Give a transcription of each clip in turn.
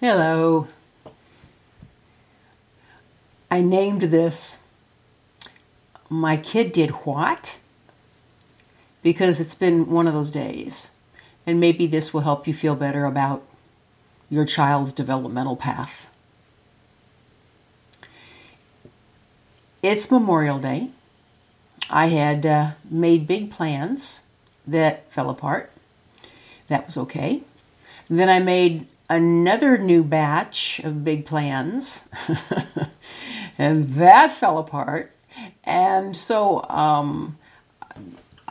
Hello. I named this My Kid Did What? Because it's been one of those days. And maybe this will help you feel better about your child's developmental path. It's Memorial Day. I had uh, made big plans that fell apart. That was okay. Then I made another new batch of big plans, and that fell apart. And so um,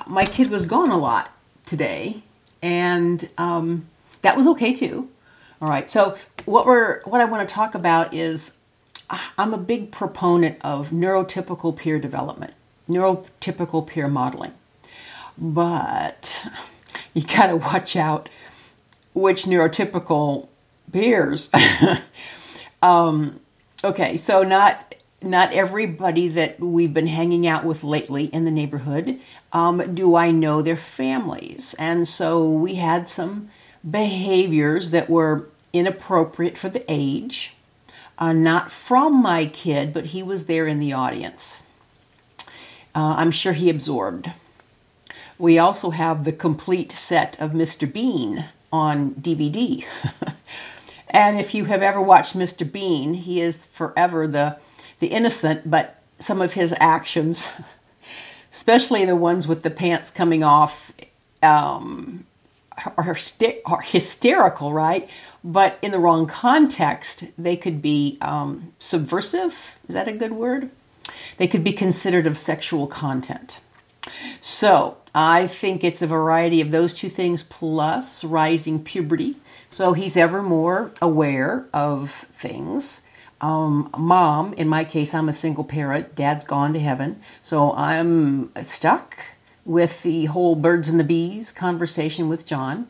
my kid was gone a lot today, and um, that was okay too. All right. So what we're what I want to talk about is I'm a big proponent of neurotypical peer development, neurotypical peer modeling. But you got to watch out which neurotypical peers. um, okay, so not not everybody that we've been hanging out with lately in the neighborhood um, do I know their families, and so we had some behaviors that were inappropriate for the age uh, not from my kid, but he was there in the audience. Uh, I'm sure he absorbed. We also have the complete set of Mr. Bean on DVD. and if you have ever watched Mr. Bean, he is forever the, the innocent, but some of his actions, especially the ones with the pants coming off, um, are, are hysterical, right? But in the wrong context, they could be um, subversive. Is that a good word? They could be considered of sexual content. So I think it's a variety of those two things plus rising puberty. So he's ever more aware of things. Um, mom, in my case, I'm a single parent. Dad's gone to heaven. So I'm stuck with the whole birds and the bees conversation with John.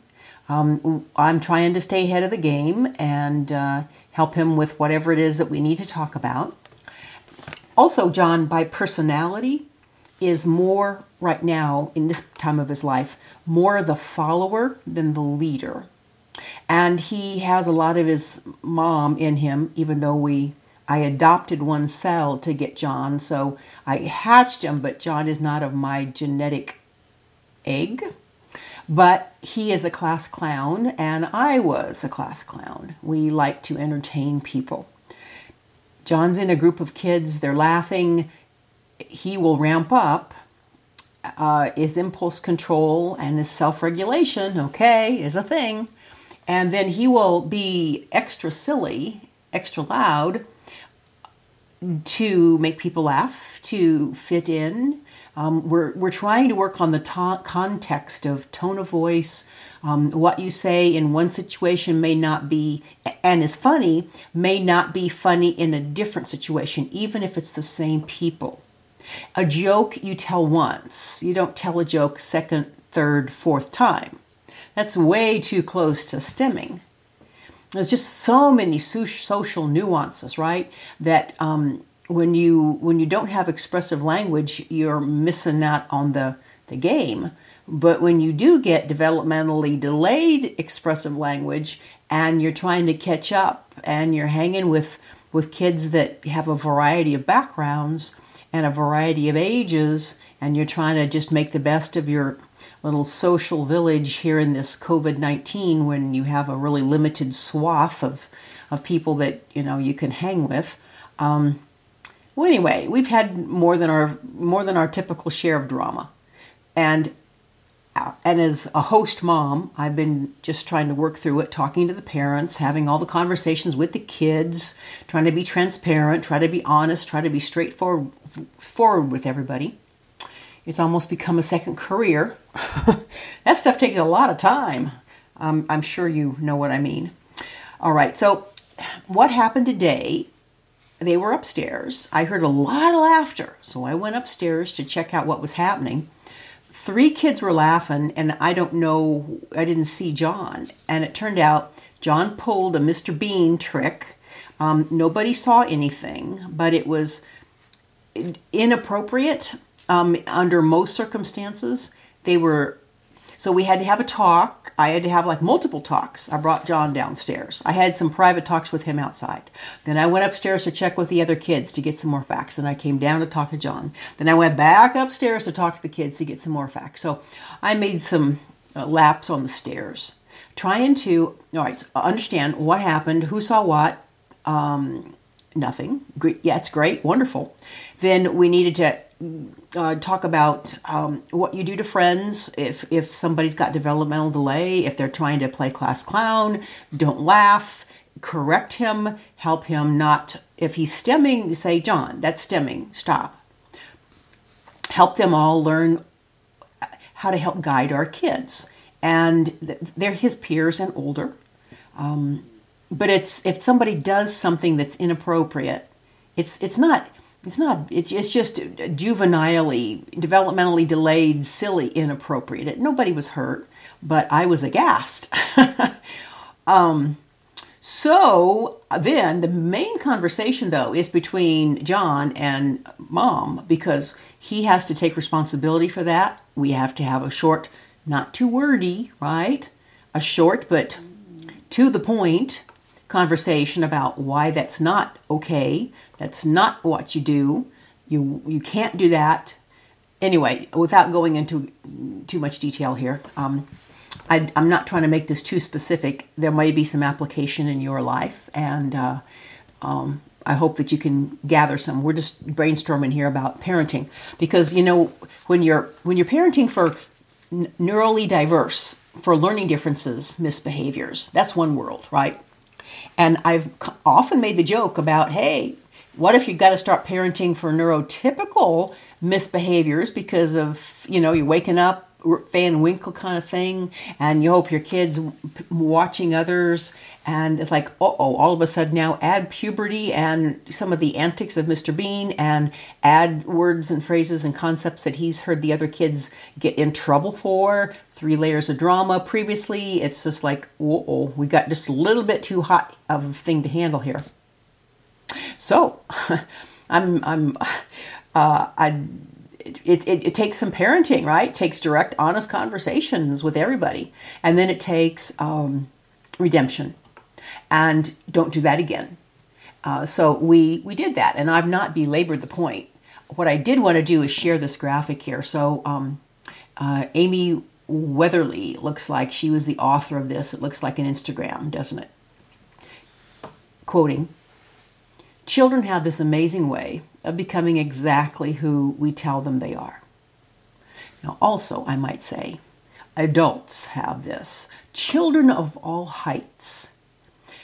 Um, I'm trying to stay ahead of the game and uh, help him with whatever it is that we need to talk about. Also, John, by personality, is more right now in this time of his life more the follower than the leader. And he has a lot of his mom in him, even though we I adopted one cell to get John, so I hatched him, but John is not of my genetic egg. But he is a class clown, and I was a class clown. We like to entertain people. John's in a group of kids, they're laughing. He will ramp up. Uh, is impulse control and his self regulation, okay, is a thing. And then he will be extra silly, extra loud to make people laugh, to fit in. Um, we're, we're trying to work on the ta- context of tone of voice. Um, what you say in one situation may not be, and is funny, may not be funny in a different situation, even if it's the same people. A joke you tell once, you don't tell a joke second, third, fourth time. That's way too close to stimming. There's just so many social nuances, right? That um, when you when you don't have expressive language, you're missing out on the the game. But when you do get developmentally delayed expressive language and you're trying to catch up and you're hanging with with kids that have a variety of backgrounds and a variety of ages and you're trying to just make the best of your little social village here in this COVID-19 when you have a really limited swath of of people that you know you can hang with um, well, anyway, we've had more than our more than our typical share of drama, and uh, and as a host mom, I've been just trying to work through it, talking to the parents, having all the conversations with the kids, trying to be transparent, try to be honest, try to be straightforward forward with everybody. It's almost become a second career. that stuff takes a lot of time. Um, I'm sure you know what I mean. All right, so what happened today they were upstairs. I heard a lot of laughter, so I went upstairs to check out what was happening. Three kids were laughing, and I don't know, I didn't see John. And it turned out John pulled a Mr. Bean trick. Um, nobody saw anything, but it was inappropriate um, under most circumstances. They were So we had to have a talk. I had to have like multiple talks. I brought John downstairs. I had some private talks with him outside. Then I went upstairs to check with the other kids to get some more facts. And I came down to talk to John. Then I went back upstairs to talk to the kids to get some more facts. So I made some uh, laps on the stairs, trying to all right understand what happened, who saw what. Um, nothing. Yeah, it's great, wonderful. Then we needed to uh, talk about um, what you do to friends if if somebody's got developmental delay, if they're trying to play class clown, don't laugh, correct him, help him not. If he's stimming, say, John, that's stimming, stop. Help them all learn how to help guide our kids, and they're his peers and older. Um, but it's if somebody does something that's inappropriate, it's it's not it's not it's, it's just juvenilely developmentally delayed silly inappropriate. Nobody was hurt but i was aghast. Um, so then the main conversation though is between john and mom because he has to take responsibility for that. We have to have a short not too wordy right? A short but to the point conversation about why that's not okay that's not what you do. You you can't do that. Anyway, without going into too much detail here, um, I, am not trying to make this too specific. There may be some application in your life, and uh, um, I hope that you can gather some. We're just brainstorming here about parenting because you know when you're when you're parenting for n- neurally diverse, for learning differences, misbehaviors. That's one world, right? And I've often made the joke about, hey, what if you've got to start parenting for neurotypical misbehaviors because of, you know, you're waking up Van Winkle kind of thing, and you hope your kids watching others, and it's like, oh, all of a sudden now add puberty and some of the antics of Mr. Bean, and add words and phrases and concepts that he's heard the other kids get in trouble for. Three layers of drama previously. It's just like, oh, we got just a little bit too hot of a thing to handle here. So, I'm I'm uh, I. It, it, it, takes some parenting, right? It takes direct, honest conversations with everybody. And then it takes um, redemption. And don't do that again. Uh, so we, we did that. And I've not belabored the point. What I did want to do is share this graphic here. So um, uh, Amy Weatherly looks like she was the author of this. It looks like an Instagram, doesn't it? Quoting Children have this amazing way of becoming exactly who we tell them they are. Now, also, I might say, adults have this. Children of all heights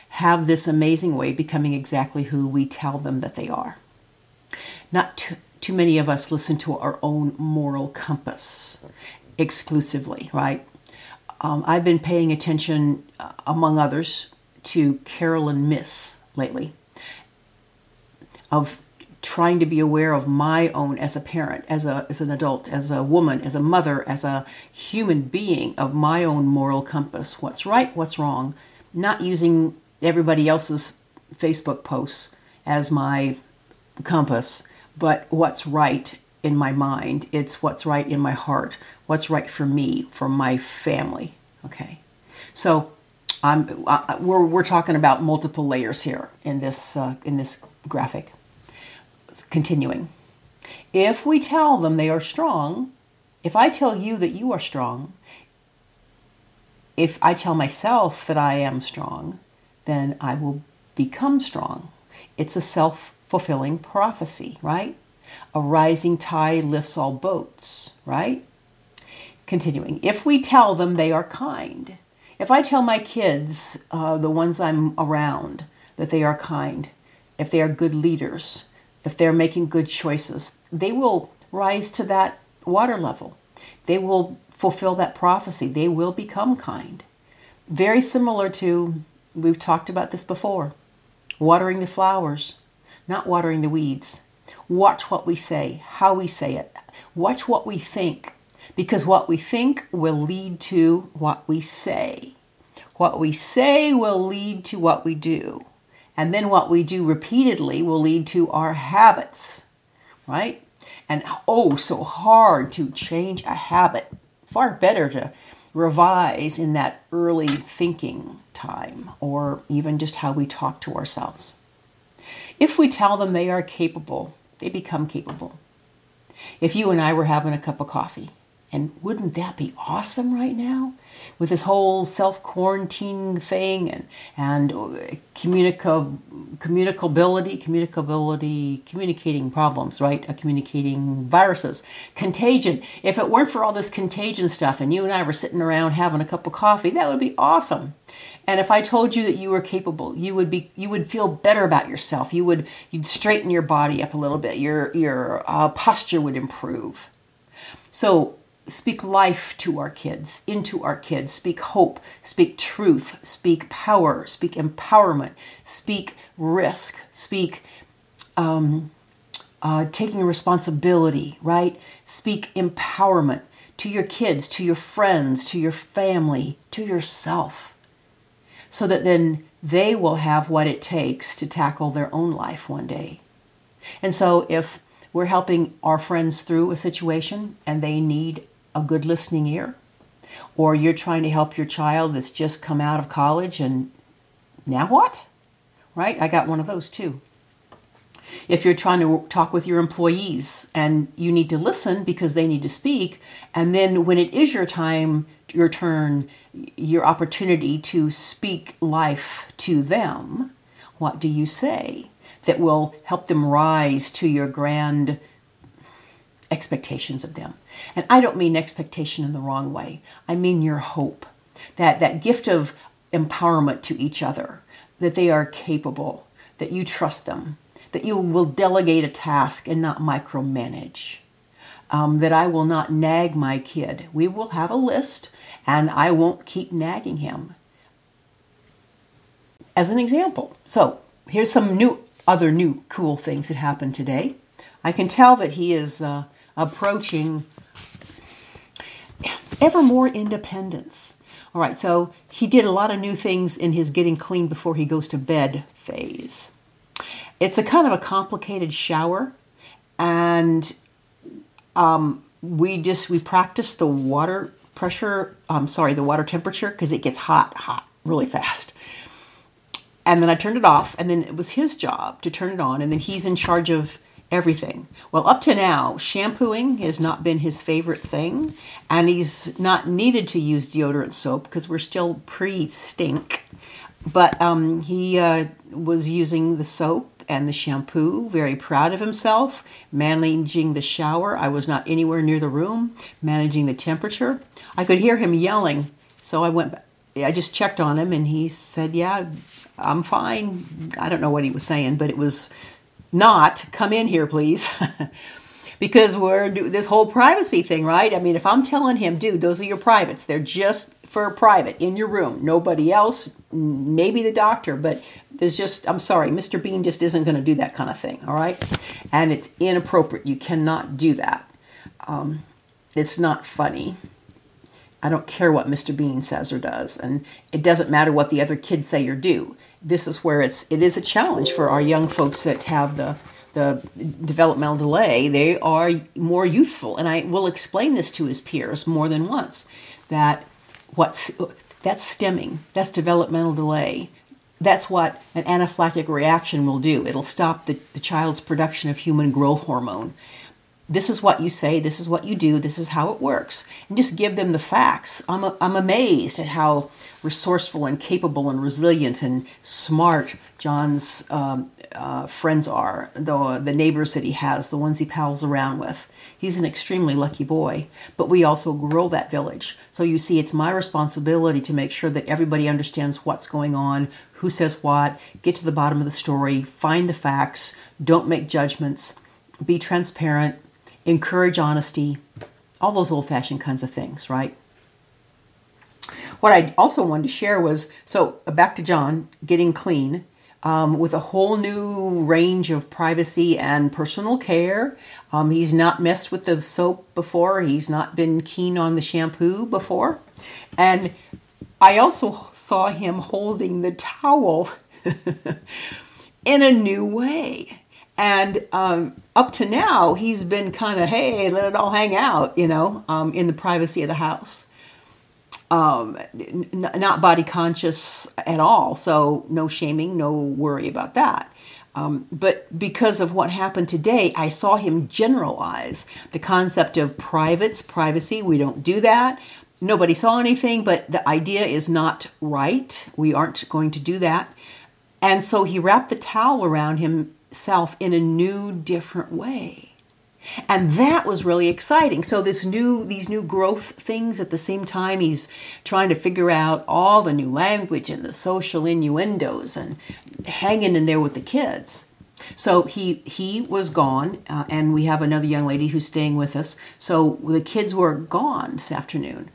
have this amazing way of becoming exactly who we tell them that they are. Not too, too many of us listen to our own moral compass exclusively, right? Um, I've been paying attention, uh, among others, to Caroline Myss lately of trying to be aware of my own as a parent, as a as an adult, as a woman, as a mother, as a human being of my own moral compass. What's right, what's wrong, not using everybody else's Facebook posts as my compass, but what's right in my mind. It's what's right in my heart, what's right for me, for my family. Okay. So I'm, uh, we're, we're talking about multiple layers here in this, uh, in this graphic continuing. If we tell them they are strong, if I tell you that you are strong, if I tell myself that I am strong, then I will become strong. It's a self fulfilling prophecy, right? A rising tide lifts all boats, right? Continuing, if we tell them they are kind, if I tell my kids, uh, the ones I'm around, that they are kind, if they are good leaders, if they're making good choices, they will rise to that water level. They will fulfill that prophecy. They will become kind. Very similar to, we've talked about this before, watering the flowers, not watering the weeds. Watch what we say, how we say it. Watch what we think, because what we think will lead to what we say. What we say will lead to what we do. And then what we do repeatedly will lead to our habits, right? And oh, so hard to change a habit. Far better to revise in that early thinking time or even just how we talk to ourselves. If we tell them they are capable, they become capable. If you and I were having a cup of coffee and wouldn't that be awesome right now? With this whole self quarantine thing and, and communica- communicability, communicability, communicating problems, right? Uh, communicating viruses, contagion. If it weren't for all this contagion stuff and you and I were sitting around having a cup of coffee, that would be awesome. And if I told you that you were capable, you would be you would feel better about yourself. You would you'd straighten your body up a little bit. Your your uh, posture would improve. So speak life to our kids, into our kids, speak hope, speak truth, speak power, speak empowerment, speak risk, speak um, uh, taking responsibility, right? Speak empowerment to your kids, to your friends, to your family, to yourself, so that then they will have what it takes to tackle their own life one day. And so if we're helping our friends through a situation and they need a good listening ear, or you're trying to help your child that's just come out of college and now what? Right? I got one of those too. If you're trying to talk with your employees and you need to listen because they need to speak, and then when it is your time, your turn, your opportunity to speak life to them, what do you say that will help them rise to your grand expectations of them. And I don't mean expectation in the wrong way. I mean your hope. That that gift of empowerment to each other, that they are capable, that you trust them, that you will delegate a task and not micromanage. Um, that I will not nag my kid. We will have a list and I won't keep nagging him. As an example. So here's some new other new cool things that happened today. I can tell that he is uh, approaching ever more independence. All right, so he did a lot of new things in his getting clean before he goes to bed phase. It's a kind of a complicated shower, and um, we just we practice the water pressure. I'm sorry, the water temperature because it gets hot, hot really fast. And then I turned it off, and then it was his job to turn it on, and then he's in charge of everything. Well, up to now, shampooing has not been his favorite thing, and he's not needed to use deodorant soap because we're still pre stink. But um, he uh, was using the soap and the shampoo, very proud of himself, managing the shower. I was not anywhere near the room, managing the temperature. I could hear him yelling, so I went. I just checked on him, and he said, "Yeah, I'm fine." I don't know what he was saying, but it was not come in here, please. because we're this whole privacy thing, right? I mean, if I'm telling him, dude, those are your privates, they're just for private in your room, nobody else, maybe the doctor, but there's just, I'm sorry, Mr. Bean just isn't going to do that kind of thing, all right? And it's inappropriate. You cannot do that. Um, it's not funny. I don't care what Mr. Bean says or does, and it doesn't matter what the other kids say or do this is where it's it is a challenge for our young folks that have the the developmental delay. They are more youthful, and I will explain this to his peers more than once that what's that's stimming, that's developmental delay. That's what an anaphylactic reaction will do. It'll stop the, the child's production of human growth hormone this is what you say, this is what you do, this is how it works, and just give them the facts. I'm, a, I'm amazed at how resourceful and capable and resilient and smart John's um, uh, friends are, the, the neighbors that he has, the ones he pals around with. He's an extremely lucky boy, but we also grow that village. So you see, it's my responsibility to make sure that everybody understands what's going on, who says what, get to the bottom of the story, find the facts, don't make judgments, be transparent, encourage honesty, all those old fashioned kinds of things, right? What I also wanted to share was so back to John getting clean um, with a whole new range of privacy and personal care. Um, he's not messed with the soap before, he's not been keen on the shampoo before. And I also saw him holding the towel in a new way. And um, up to now, he's been kind of, hey, let it all hang out, you know, um, in the privacy of the house. um, n- not body conscious at all. So no shaming, no worry about that. Um, but because of what happened today, I saw him generalize the concept of privates, privacy. We don't do that. Nobody saw anything, but the idea is not right. We aren't going to do that. And so he wrapped the towel around himself in a new, different way. And that was really exciting. So this new these new growth things at the same time he's trying to figure out all the new language and the social innuendos and hanging in there with the kids. So he he was gone, uh, and we have another young lady who's staying with us. So the kids were gone this afternoon.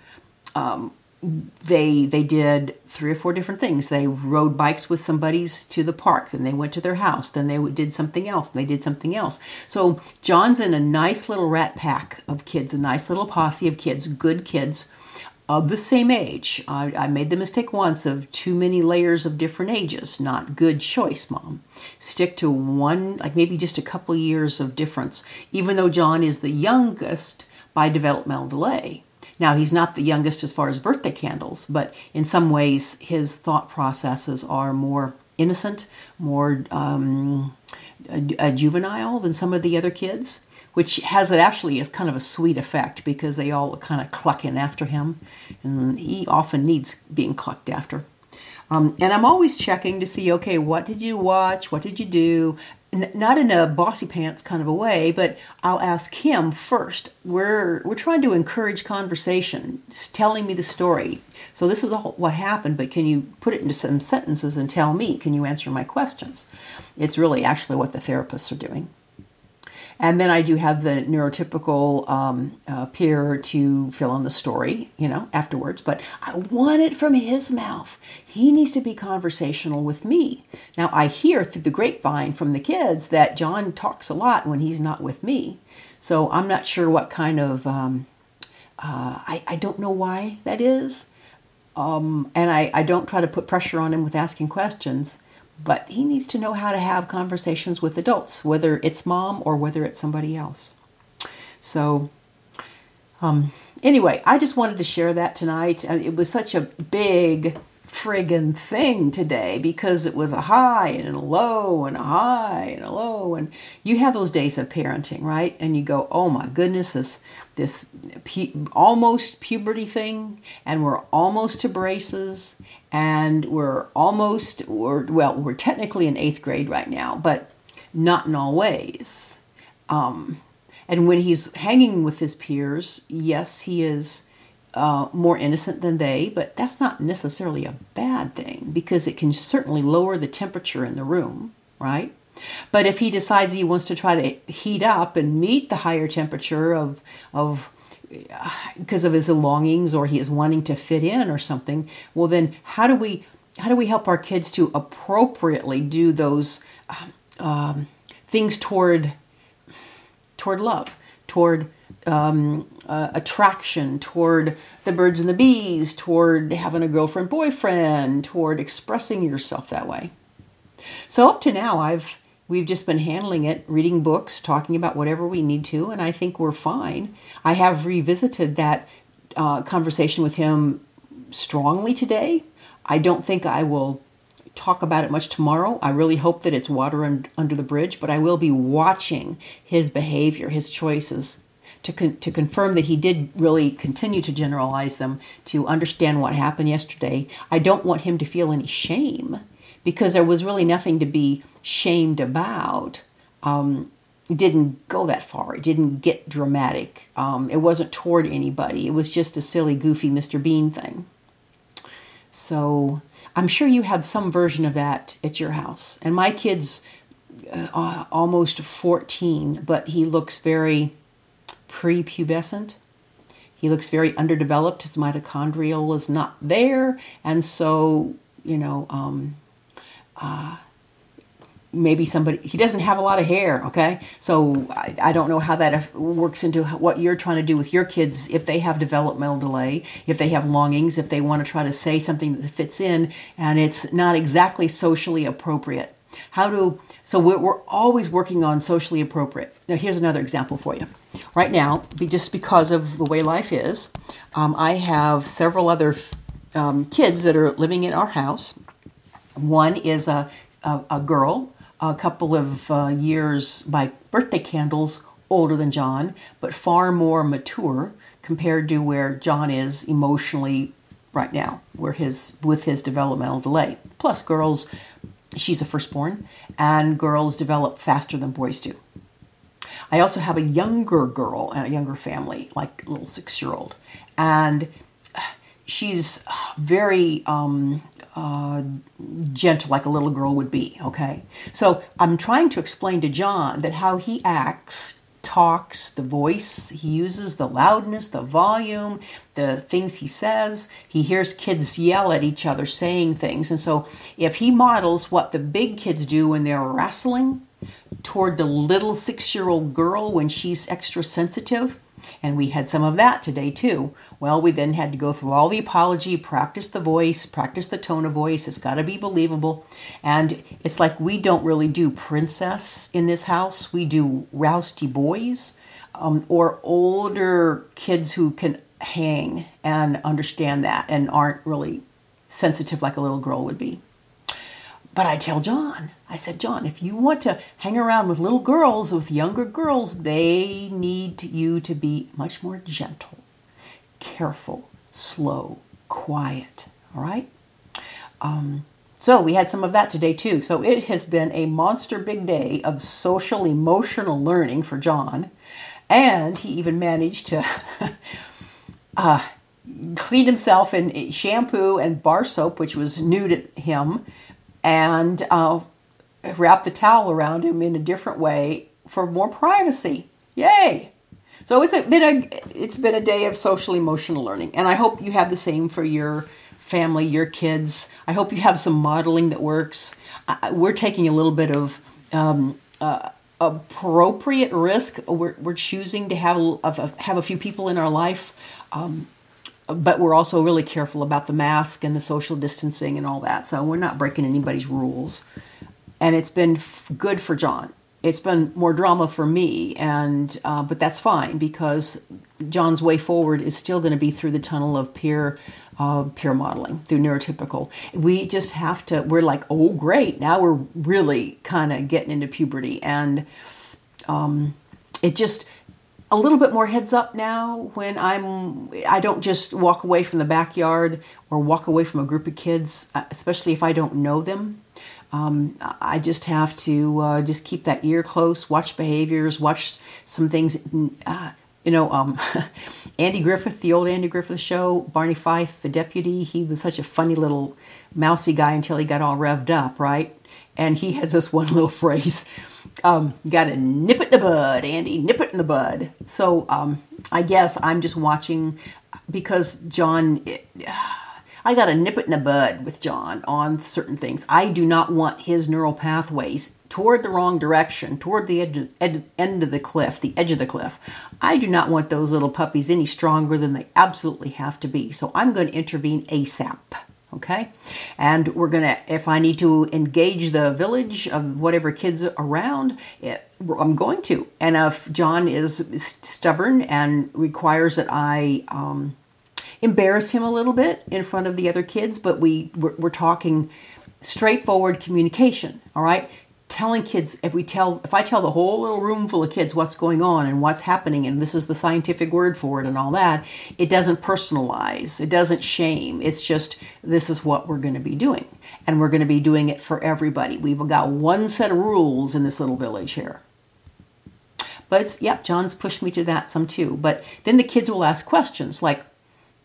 Um, they they did three or four different things. They rode bikes with some buddies to the park. Then they went to their house. Then they did something else. And they did something else. So John's in a nice little rat pack of kids, a nice little posse of kids, good kids of the same age. I, I made the mistake once of too many layers of different ages. Not good choice, mom. Stick to one, like maybe just a couple years of difference. Even though John is the youngest by developmental delay. Now, he's not the youngest as far as birthday candles, but in some ways, his thought processes are more innocent, more um, a, juvenile than some of the other kids, which has it actually as kind of a sweet effect because they all kind of cluck in after him, and he often needs being clucked after. Um, and I'm always checking to see, okay, what did you watch? What did you do? Not in a bossy pants kind of a way, but I'll ask him first. We're we're trying to encourage conversation, telling me the story. So this is all what happened, but can you put it into some sentences and tell me? Can you answer my questions? It's really actually what the therapists are doing. And then I do have the neurotypical um, uh, peer to fill in the story, you know, afterwards. But I want it from his mouth. He needs to be conversational with me. Now, I hear through the grapevine from the kids that John talks a lot when he's not with me. So I'm not sure what kind of, um, uh, I, I don't know why that is. Um, and I, I don't try to put pressure on him with asking questions but he needs to know how to have conversations with adults, whether it's mom or whether it's somebody else. So, um, anyway, I just wanted to share that tonight. Uh, it was such a big friggin' thing today because it was a high and a low and a high and a low. And you have those days of parenting, right? And you go, oh my goodness, this, this pu- almost puberty thing, and we're almost to braces, and we're almost, we're, well, we're technically in eighth grade right now, but not in all ways. Um, and when he's hanging with his peers, yes, he is uh, more innocent than they, but that's not necessarily a bad thing because it can certainly lower the temperature in the room, right? But if he decides he wants to try to heat up and meet the higher temperature of of because of his longings or he is wanting to fit in or something, well then how do we how do we help our kids to appropriately do those um, um things toward toward love, toward um, uh, attraction toward the birds and the bees, toward having a girlfriend boyfriend, toward expressing yourself that way. So up to now, I've we've just been handling it, reading books, talking about whatever we need to, and I think we're fine. I have revisited that uh, conversation with him strongly today. I don't think I will talk about it much tomorrow. I really hope that it's water under the bridge, but I will be watching his behavior, his choices to, con- to confirm that he did really continue to generalize them, to understand what happened yesterday. I don't want him to feel any shame because there was really nothing to be shamed about. Um, it didn't go that far. It didn't get dramatic. Um, it wasn't toward anybody. It was just a silly, goofy Mr. Bean thing. So I'm sure you have some version of that at your house. And my kid's uh, almost 14, but he looks very prepubescent. He looks very underdeveloped. His mitochondrial is not there, and so you know, um, uh, maybe somebody he doesn't have a lot of hair. Okay, so I, I don't know how that works into what you're trying to do with your kids if they have developmental delay, if they have longings, if they want to try to say something that fits in and it's not exactly socially appropriate. How to, so we're, we're always working on socially appropriate. Now, here's another example for you. Right now, be, just because of the way life is, um, I have several other um, kids that are living in our house. One is a, a, a girl, a couple of uh, years by birthday candles older than John, but far more mature compared to where John is emotionally right now, where his with his developmental delay. Plus, girls, she's a firstborn, and girls develop faster than boys do. I also have a younger girl and a younger family, like a little six year old, and she's very um, uh, gentle, like a little girl would be. Okay, so I'm trying to explain to John that how he acts talks, the voice he uses, the loudness, the volume, the things he says. He hears kids yell at each other saying things. And so if he models what the big kids do when they're wrestling toward the little six year old girl when she's extra sensitive, and we had some of that today too. Well, we then had to go through all the apology, practice the voice, practice the tone of voice. It's got to be believable. And it's like we don't really do princess in this house, we do rousty boys um, or older kids who can hang and understand that and aren't really sensitive like a little girl would be. But I tell John, I said, John, if you want to hang around with little girls, with younger girls, they need you to be much more gentle, careful, slow, quiet. All right? Um, so we had some of that today too. So it has been a monster big day of social emotional learning for John. And he even managed to uh, clean himself in shampoo and bar soap, which was new to him and uh, wrap the towel around him in a different way for more privacy. Yay! So it's a, been a it's been a day of social emotional learning, and I hope you have the same for your family, your kids. I hope you have some modeling that works. Uh, we're taking a little bit of um, uh, appropriate risk. We're, we're choosing to have a, have a few people in our life. Um, but we're also really careful about the mask and the social distancing and all that. So we're not breaking anybody's rules. And it's been f- good for John. It's been more drama for me, and uh, but that's fine because John's way forward is still going to be through the tunnel of peer uh, peer modeling through neurotypical. We just have to. We're like, oh great, now we're really kind of getting into puberty, and um, it just a little bit more heads up now when I'm I don't just walk away from the backyard or walk away from a group of kids, uh, especially if I don't know them. Um, I just have to uh, just keep that ear close, watch behaviors, watch some things. Uh, you know, um, Andy Griffith, the old Andy Griffith show, Barney Fife, the deputy, he was such a funny little mousy guy until he got all revved up, right? And he has this one little phrase um, got to nip it in the bud, Andy, nip it in the bud. So um, I guess I'm just watching because John, it, I got to nip it in the bud with John on certain things. I do not want his neural pathways toward the wrong direction, toward the edge, ed, end of the cliff, the edge of the cliff. I do not want those little puppies any stronger than they absolutely have to be. So I'm going to intervene ASAP okay? And we're gonna if i need to engage the village of whatever kids around it, i'm going to. And if john is stubborn and requires that i um, embarrass him a little bit in front of the other kids but we we're, we're talking straightforward communication all right telling kids if we tell if i tell the whole little room full of kids what's going on and what's happening and this is the scientific word for it and all that it doesn't personalize it doesn't shame. It's just this is what we're going to be doing. And we're going to be doing it for everybody. We've got one set of rules in this little village here. But it's yep john's pushed me to that some too. But then the kids will ask questions like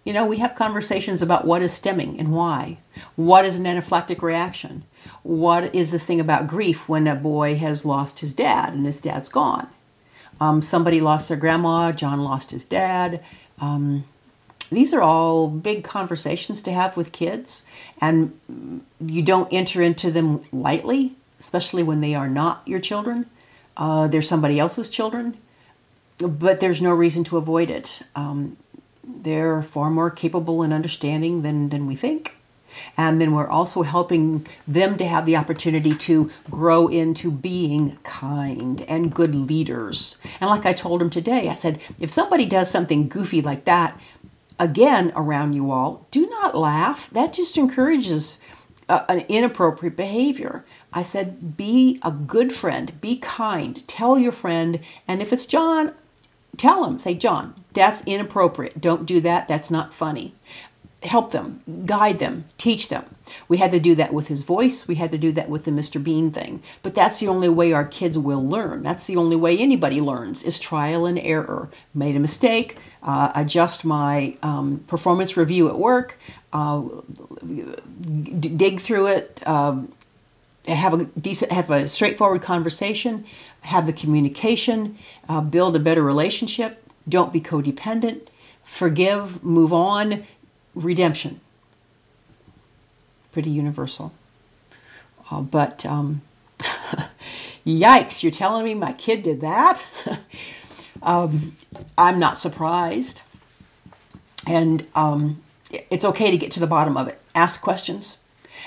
you know, we have conversations about what is stimming and why. What is an anaphylactic reaction? What is this thing about grief when a boy has lost his dad and his dad's gone? Um, somebody lost their grandma, John lost his dad. Um, these are all big conversations to have with kids, and you don't enter into them lightly, especially when they are not your children. Uh, they're somebody else's children, but there's no reason to avoid it. Um, they're far more capable and understanding than, than we think. And then we're also helping them to have the opportunity to grow into being kind and good leaders. And like I told them today, I said, if somebody does something goofy like that again around you all, do not laugh. That just encourages uh, an inappropriate behavior. I said, be a good friend, be kind, tell your friend, and if it's John, tell him, say, John, that's inappropriate. Don't do that. That's not funny. Help them, guide them, teach them. We had to do that with his voice. We had to do that with the Mr. Bean thing. But that's the only way our kids will learn. That's the only way anybody learns is trial and error. Made a mistake, uh, adjust my um, performance review at work, uh, d- dig through it, um, have a decent, have a straightforward conversation, have the communication, uh, build a better relationship. Don't be codependent. Forgive, move on, redemption. Pretty universal. Uh, but um, yikes, you're telling me my kid did that? um, I'm not surprised. And um, it's okay to get to the bottom of it. Ask questions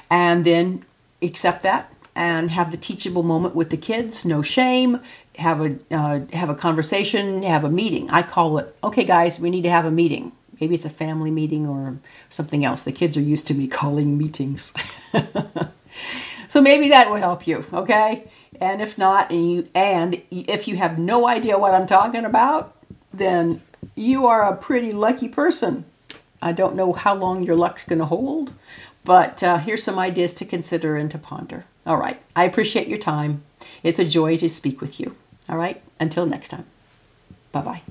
and then accept that and have the teachable moment with the kids. No shame. Have a uh, have a conversation. Have a meeting. I call it. Okay, guys, we need to have a meeting. Maybe it's a family meeting or something else. The kids are used to me calling meetings. so maybe that will help you. Okay. And if not, and you and if you have no idea what I'm talking about, then you are a pretty lucky person. I don't know how long your luck's going to hold, but uh, here's some ideas to consider and to ponder. All right. I appreciate your time. It's a joy to speak with you. All right. Until next time. Bye bye.